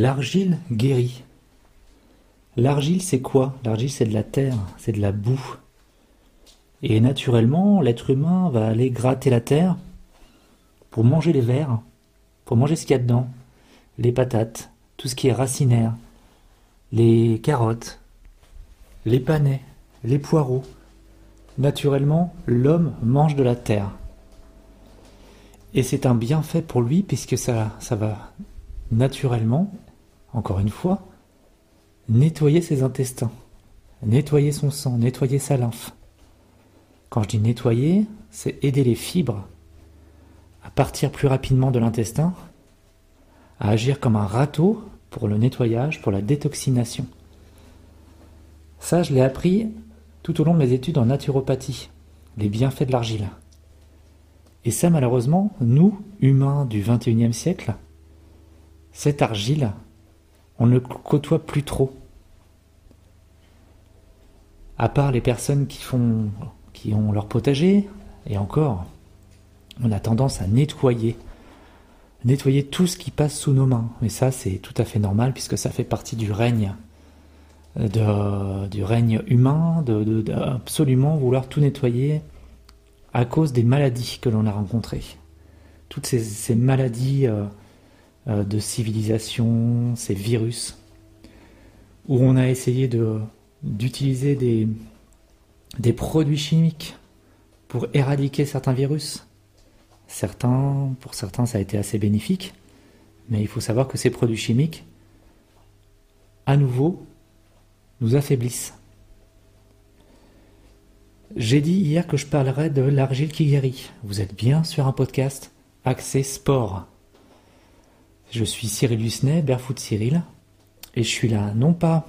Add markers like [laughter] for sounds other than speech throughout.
L'argile guérit. L'argile, c'est quoi? L'argile, c'est de la terre, c'est de la boue. Et naturellement, l'être humain va aller gratter la terre pour manger les vers, pour manger ce qu'il y a dedans, les patates, tout ce qui est racinaire, les carottes, les panais, les poireaux. Naturellement, l'homme mange de la terre. Et c'est un bienfait pour lui puisque ça, ça va naturellement, encore une fois, nettoyer ses intestins, nettoyer son sang, nettoyer sa lymphe. Quand je dis nettoyer, c'est aider les fibres à partir plus rapidement de l'intestin, à agir comme un râteau pour le nettoyage, pour la détoxination. Ça, je l'ai appris tout au long de mes études en naturopathie, les bienfaits de l'argile. Et ça, malheureusement, nous, humains du 21e siècle, cette argile, on ne côtoie plus trop. À part les personnes qui font, qui ont leur potager, et encore, on a tendance à nettoyer, nettoyer tout ce qui passe sous nos mains. Mais ça, c'est tout à fait normal puisque ça fait partie du règne, du règne humain, de, absolument vouloir tout nettoyer à cause des maladies que l'on a rencontrées. Toutes ces, maladies euh, euh, de civilisation, ces virus, où on a essayé d'utiliser des, des produits chimiques pour éradiquer certains virus. Certains, pour certains, ça a été assez bénéfique, mais il faut savoir que ces produits chimiques, à nouveau, nous affaiblissent. J'ai dit hier que je parlerais de l'argile qui guérit. Vous êtes bien sur un podcast axé sport. Je suis Cyril Husnet, Barefoot Cyril, et je suis là non pas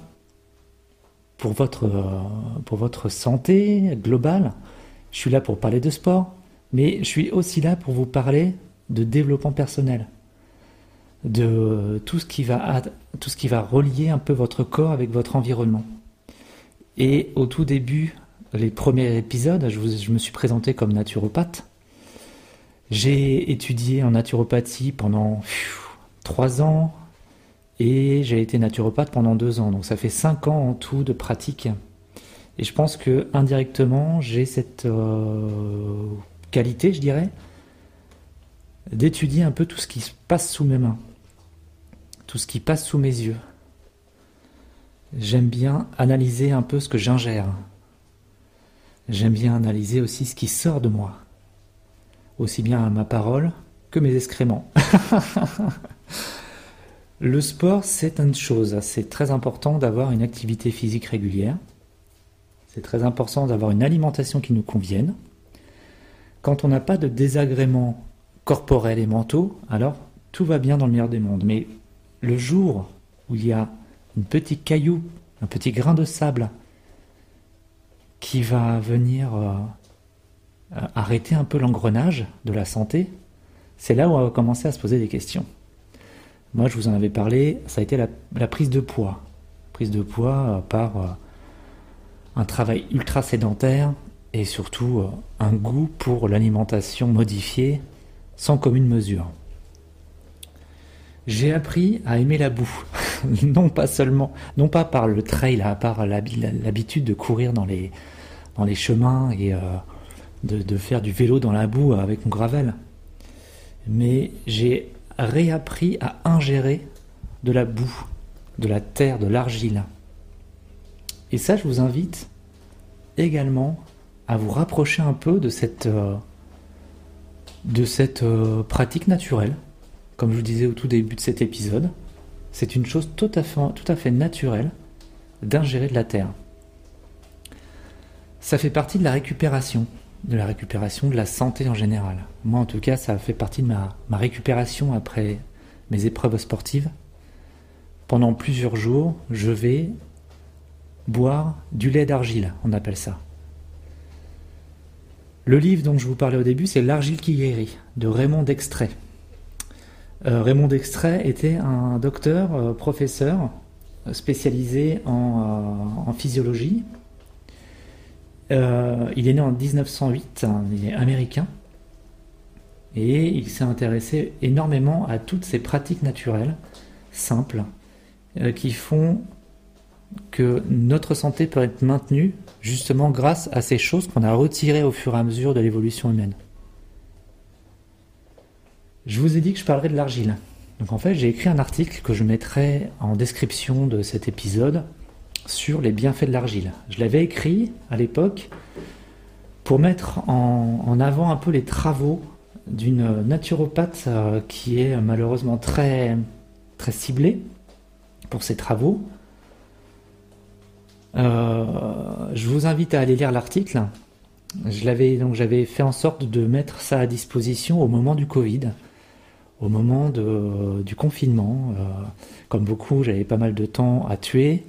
pour votre, euh, pour votre santé globale, je suis là pour parler de sport, mais je suis aussi là pour vous parler de développement personnel, de tout ce qui va relier un peu votre corps avec votre environnement. Et au tout début les premiers épisodes, je, me suis présenté comme naturopathe. J'ai étudié en naturopathie pendant trois ans et j'ai été naturopathe pendant deux ans. Donc ça fait cinq ans en tout de pratique. Et je pense que indirectement, j'ai cette euh, qualité, je dirais, d'étudier un peu tout ce qui se passe sous mes mains, tout ce qui passe sous mes yeux. J'aime bien analyser un peu ce que j'ingère, J'aime bien analyser aussi ce qui sort de moi, aussi bien ma parole que mes excréments. [laughs] Le sport, c'est une chose, c'est très important d'avoir une activité physique régulière, c'est très important d'avoir une alimentation qui nous convienne. Quand on n'a pas de désagréments corporels et mentaux, alors tout va bien dans le meilleur des mondes. Mais le jour où il y a un petit caillou, un petit grain de sable qui va venir euh, euh, arrêter un peu l'engrenage de la santé, c'est là où on va commencer à se poser des questions. Moi, je vous en avais parlé, ça a été la, prise de poids. Prise de poids euh, par un travail ultra sédentaire et surtout un goût pour l'alimentation modifiée sans commune mesure. J'ai appris à aimer la boue, [laughs] non pas seulement, non pas par le trail, à part l'habitude de courir dans les, dans les chemins et euh, de, faire du vélo dans la boue avec mon gravel. Mais j'ai réappris à ingérer de la boue, de la terre, de l'argile. Et ça, je vous invite également à vous rapprocher un peu de cette, euh, de cette euh, pratique naturelle. Comme je vous disais au tout début de cet épisode, c'est une chose tout à fait, tout à fait naturelle d'ingérer de la terre ça fait partie de la récupération, de la récupération de la santé en général. Moi, en tout cas, ça fait partie de ma, récupération après mes épreuves sportives. Pendant plusieurs jours, je vais boire du lait d'argile, on appelle ça. Le livre dont je vous parlais au début, c'est L'argile qui guérit, de Raymond Dextray. Euh, Raymond Dextray était un docteur, euh, professeur, spécialisé en euh, physiologie, euh, il est né en 1908, hein, il est américain, et il s'est intéressé énormément à toutes ces pratiques naturelles, simples, euh, qui font que notre santé peut être maintenue justement grâce à ces choses qu'on a retirées au fur et à mesure de l'évolution humaine. Je vous ai dit que je parlerais de l'argile. Donc en fait, j'ai écrit un article que je mettrai en description de cet épisode sur les bienfaits de l'argile. Je l'avais écrit à l'époque pour mettre en, avant un peu les travaux d'une naturopathe euh, qui est malheureusement très, très ciblée pour ses travaux. Euh, je vous invite à aller lire l'article. J'avais fait en sorte de mettre ça à disposition au moment du Covid, au moment du confinement. Euh, comme beaucoup, j'avais pas mal de temps à tuer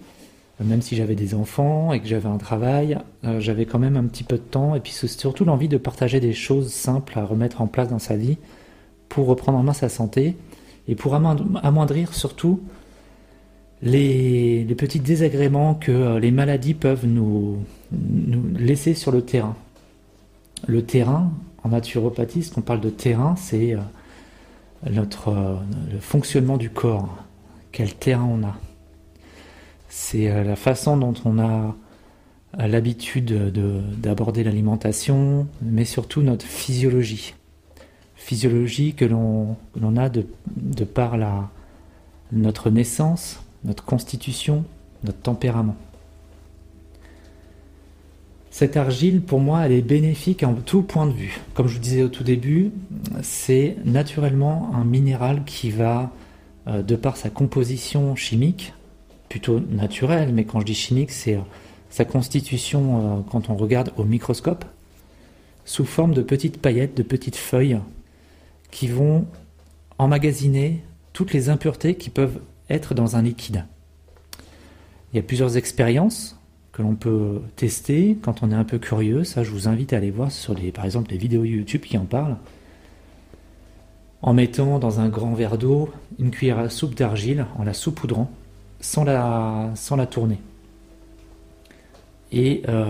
même si j'avais des enfants et que j'avais un travail, euh, j'avais quand même un petit peu de temps et puis surtout l'envie de partager des choses simples à remettre en place dans sa vie pour reprendre en main sa santé et pour amoindrir surtout les, petits désagréments que euh, les maladies peuvent nous, laisser sur le terrain. Le terrain, en naturopathie, ce qu'on parle de terrain, c'est euh, notre le fonctionnement du corps. Quel terrain on a c'est euh, la façon dont on a euh, l'habitude d'aborder l'alimentation, mais surtout notre physiologie. Physiologie que l'on a de, par la, notre naissance, notre constitution, notre tempérament. Cette argile, pour moi, elle est bénéfique en tout point de vue. Comme je vous disais au tout début, c'est naturellement un minéral qui va, euh, de par sa composition chimique, plutôt naturel, mais quand je dis chimique, c'est euh, sa constitution euh, quand on regarde au microscope, sous forme de petites paillettes, de petites feuilles qui vont emmagasiner toutes les impuretés qui peuvent être dans un liquide. Il y a plusieurs expériences que l'on peut tester quand on est un peu curieux. Ça, je vous invite à aller voir sur les, par exemple, les vidéos YouTube qui en parlent. En mettant dans un grand verre d'eau une cuillère à soupe d'argile, en la saupoudrant, sans la, tourner. Et euh,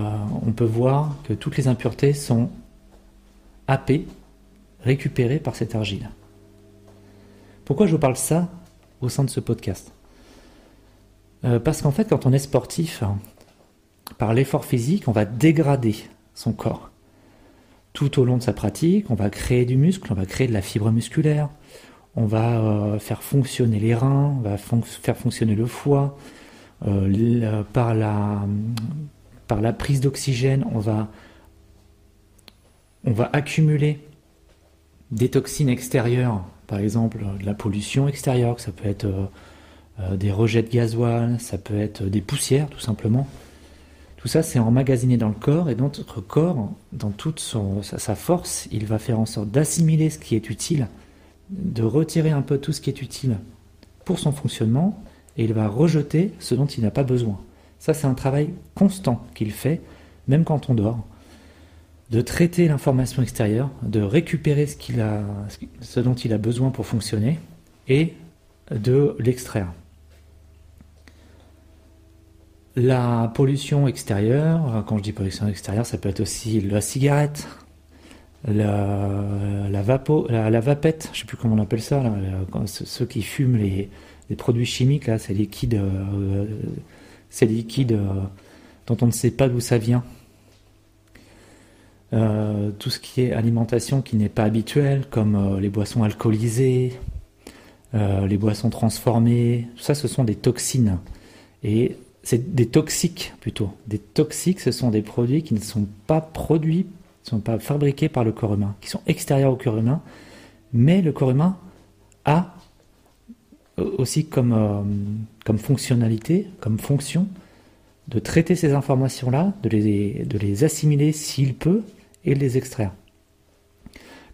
on peut voir que toutes les impuretés sont happées, récupérées par cette argile. Pourquoi je vous parle ça au sein de ce podcast? Euh, Parce qu'en fait, quand on est sportif, par l'effort physique, on va dégrader son corps. Tout au long de sa pratique, on va créer du muscle, on va créer de la fibre musculaire, on va euh, faire fonctionner les reins, on va faire fonctionner le foie. Euh, par, la, par la prise d'oxygène, on va, accumuler des toxines extérieures, par exemple de la pollution extérieure, ça peut être euh, des rejets de gasoil, ça peut être des poussières tout simplement. Tout ça, c'est emmagasiné dans le corps et dans notre corps, dans toute sa force, il va faire en sorte d'assimiler ce qui est utile de retirer un peu tout ce qui est utile pour son fonctionnement et il va rejeter ce dont il n'a pas besoin. Ça, c'est un travail constant qu'il fait, même quand on dort, de traiter l'information extérieure, de récupérer ce, dont il a besoin pour fonctionner et de l'extraire. La pollution extérieure, quand je dis pollution extérieure, ça peut être aussi la cigarette, la, la, la, vapette, je sais plus comment on appelle ça, ceux qui fument les, produits chimiques, là, ces liquides, euh, ces liquides euh, dont on ne sait pas d'où ça vient. Euh, tout ce qui est alimentation qui n'est pas habituelle, comme les boissons alcoolisées, les boissons transformées, tout ça, ce sont des toxines. Et c'est des toxiques plutôt. Des toxiques, ce sont des produits qui ne sont pas produits ne sont pas fabriqués par le corps humain, qui sont extérieurs au corps humain, mais le corps humain a aussi comme, euh, comme fonctionnalité, comme fonction, de traiter ces informations-là, de les, de les assimiler s'il peut, et de les extraire.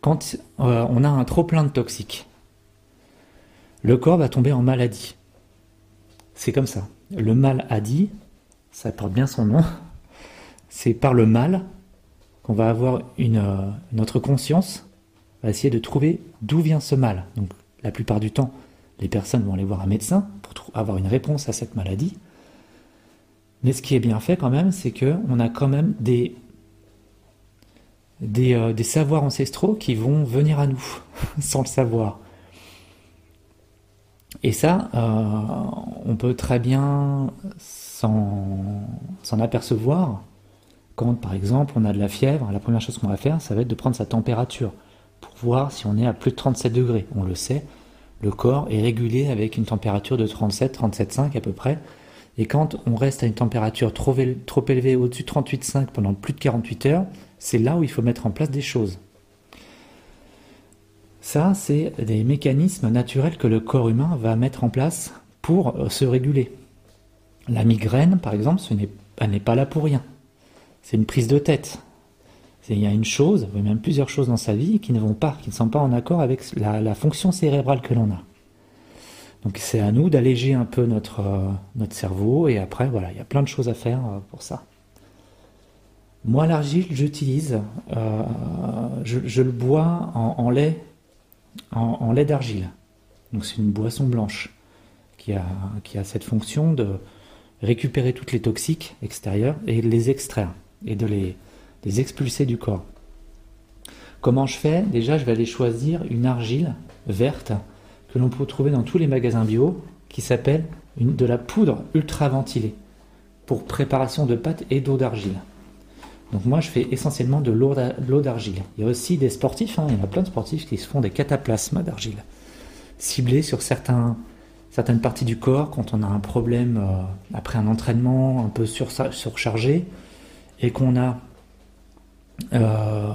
Quand euh, on a un trop plein de toxiques, le corps va tomber en maladie. C'est comme ça. Le mal a dit, ça porte bien son nom, [laughs] c'est par le mal on va avoir une, euh, notre conscience va essayer de trouver d'où vient ce mal. Donc la plupart du temps, les personnes vont aller voir un médecin pour avoir une réponse à cette maladie. Mais ce qui est bien fait quand même, c'est qu'on a quand même des, euh, des, savoirs ancestraux qui vont venir à nous [laughs] sans le savoir. Et ça, on peut très bien s'en apercevoir quand, par exemple, on a de la fièvre. La première chose qu'on va faire, ça va être de prendre sa température pour voir si on est à plus de 37 degrés. On le sait, le corps est régulé avec une température de 37, 37,5 à peu près. Et quand on reste à une température trop, élevée, au-dessus de 38,5 pendant plus de 48 heures, c'est là où il faut mettre en place des choses. Ça, c'est des mécanismes naturels que le corps humain va mettre en place pour euh, se réguler. La migraine, par exemple, ce elle n'est pas là pour rien. C'est une prise de tête. Il y a une chose, ou même plusieurs choses dans sa vie qui ne vont pas, qui ne sont pas en accord avec la, fonction cérébrale que l'on a. Donc c'est à nous d'alléger un peu notre, euh, notre cerveau et après voilà, il y a plein de choses à faire euh, pour ça. Moi l'argile j'utilise, euh, je, le bois en, lait, en, lait d'argile. Donc c'est une boisson blanche qui a, qui a cette fonction de récupérer toutes les toxiques extérieures et les extraire et de les, expulser du corps. Comment je fais? Déjà, je vais aller choisir une argile verte que l'on peut trouver dans tous les magasins bio qui s'appelle de la poudre ultra ventilée pour préparation de pâtes et d'eau d'argile. Donc moi, je fais essentiellement de l'eau d'argile. Il y a aussi des sportifs, hein, il y en a plein de sportifs qui se font des cataplasmes d'argile, ciblés sur certaines parties du corps quand on a un problème euh, après un entraînement un peu surchargé et qu'on a euh,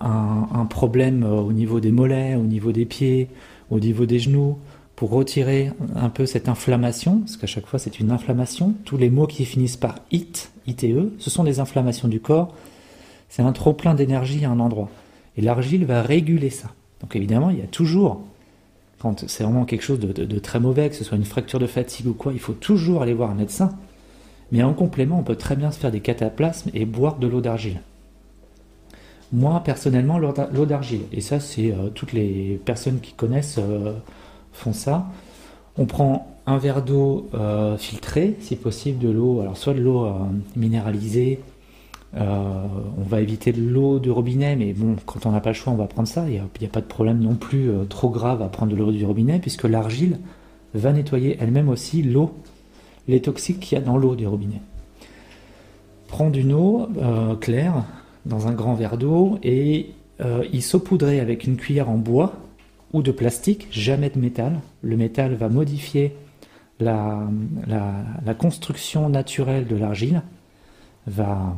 un, problème au niveau des mollets, au niveau des pieds, au niveau des genoux, pour retirer un peu cette inflammation, parce qu'à chaque fois c'est une inflammation. Tous les mots qui finissent par it, ite, ce sont des inflammations du corps. C'est un trop plein d'énergie à un endroit. Et l'argile va réguler ça. Donc évidemment, il y a toujours, quand c'est vraiment quelque chose de, très mauvais, que ce soit une fracture de fatigue ou quoi, il faut toujours aller voir un médecin. Mais en complément, on peut très bien se faire des cataplasmes et boire de l'eau d'argile. Moi, personnellement, l'eau d'argile. Et ça, c'est euh, toutes les personnes qui connaissent euh, font ça. On prend un verre d'eau euh, filtré, si possible, de l'eau, alors soit de l'eau minéralisée. on va éviter de l'eau de robinet, mais bon, quand on n'a pas le choix, on va prendre ça. Il n'y a, pas de problème non plus trop grave à prendre de l'eau du robinet, puisque l'argile va nettoyer elle-même aussi l'eau, les toxiques qu'il y a dans l'eau du robinet. Prendre une eau claire, dans un grand verre d'eau et euh, il saupoudrait avec une cuillère en bois ou de plastique, jamais de métal. Le métal va modifier la, construction naturelle de l'argile, va,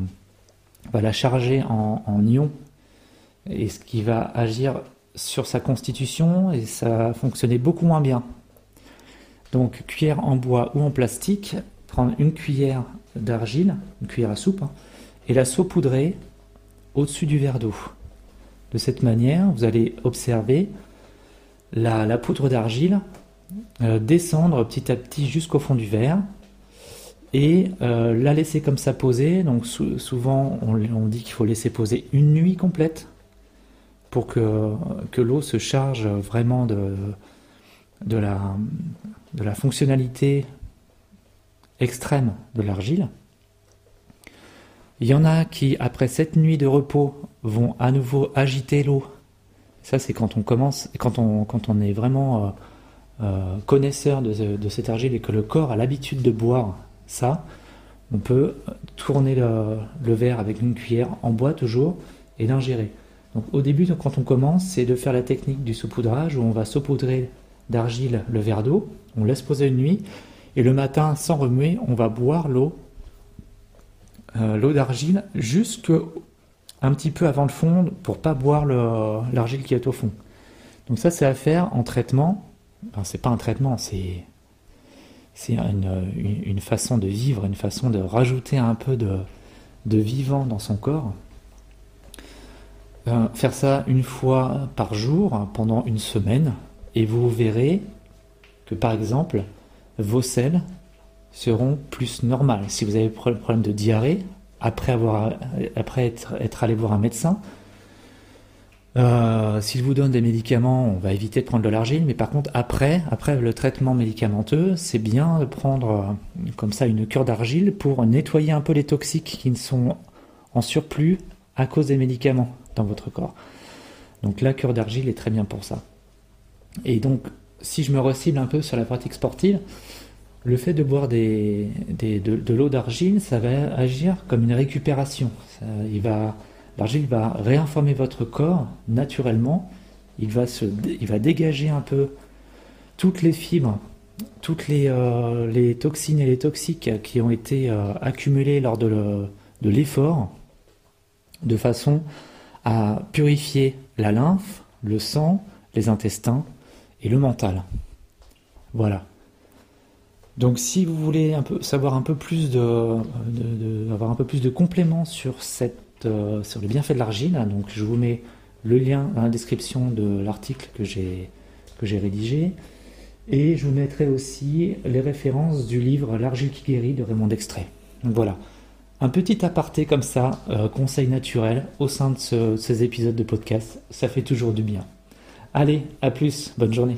la charger en, en ions, et ce qui va agir sur sa constitution et ça va fonctionner beaucoup moins bien. Donc cuillère en bois ou en plastique, prendre une cuillère d'argile, une cuillère à soupe, hein, et la saupoudrer au-dessus du verre d'eau. De cette manière, vous allez observer la, poudre d'argile euh, descendre petit à petit jusqu'au fond du verre et euh, la laisser comme ça poser. Donc souvent on, dit qu'il faut laisser poser une nuit complète pour que, que l'eau se charge vraiment de, de, la, de la fonctionnalité extrême de l'argile. Il y en a qui, après cette nuit de repos, vont à nouveau agiter l'eau. Ça, c'est quand on commence, quand on, quand on est vraiment euh, euh, connaisseur de, cette argile et que le corps a l'habitude de boire ça, on peut tourner le, verre avec une cuillère en bois toujours et l'ingérer. Donc au début, quand on commence, c'est de faire la technique du saupoudrage où on va saupoudrer d'argile le verre d'eau, on laisse poser une nuit et le matin, sans remuer, on va boire l'eau euh, l'eau d'argile juste un petit peu avant le fond pour pas boire l'argile qui est au fond. Donc ça c'est à faire en traitement. Enfin, c'est pas un traitement, c'est c'est une, façon de vivre, une façon de rajouter un peu de, vivant dans son corps. Euh, faire ça une fois par jour pendant une semaine et vous verrez que par exemple vos selles seront plus normales. Si vous avez problème de diarrhée, après, avoir, après être, allé voir un médecin, euh, s'il vous donne des médicaments, on va éviter de prendre de l'argile, mais par contre, après, après le traitement médicamenteux, c'est bien de prendre euh, comme ça une cure d'argile pour nettoyer un peu les toxiques qui ne sont en surplus à cause des médicaments dans votre corps. Donc la cure d'argile est très bien pour ça. Et donc, si je me recible un peu sur la pratique sportive, le fait de boire de, l'eau d'argile, ça va agir comme une récupération. l'argile va réinformer votre corps naturellement. Il va, dégager un peu toutes les fibres, toutes les, euh, toxines et les toxiques qui ont été euh, accumulées lors de l'effort, de façon à purifier la lymphe, le sang, les intestins et le mental. Voilà. Donc si vous voulez savoir un peu plus de, avoir un peu plus de compléments sur, cette, euh, sur les bienfaits de l'argile, donc je vous mets le lien dans la description de l'article que j'ai, que j'ai rédigé. Et je vous mettrai aussi les références du livre L'argile qui guérit de Raymond Dextrait. Donc voilà, un petit aparté comme ça, euh, conseil naturel au sein de ces épisodes de podcast, ça fait toujours du bien. Allez, à plus, bonne journée.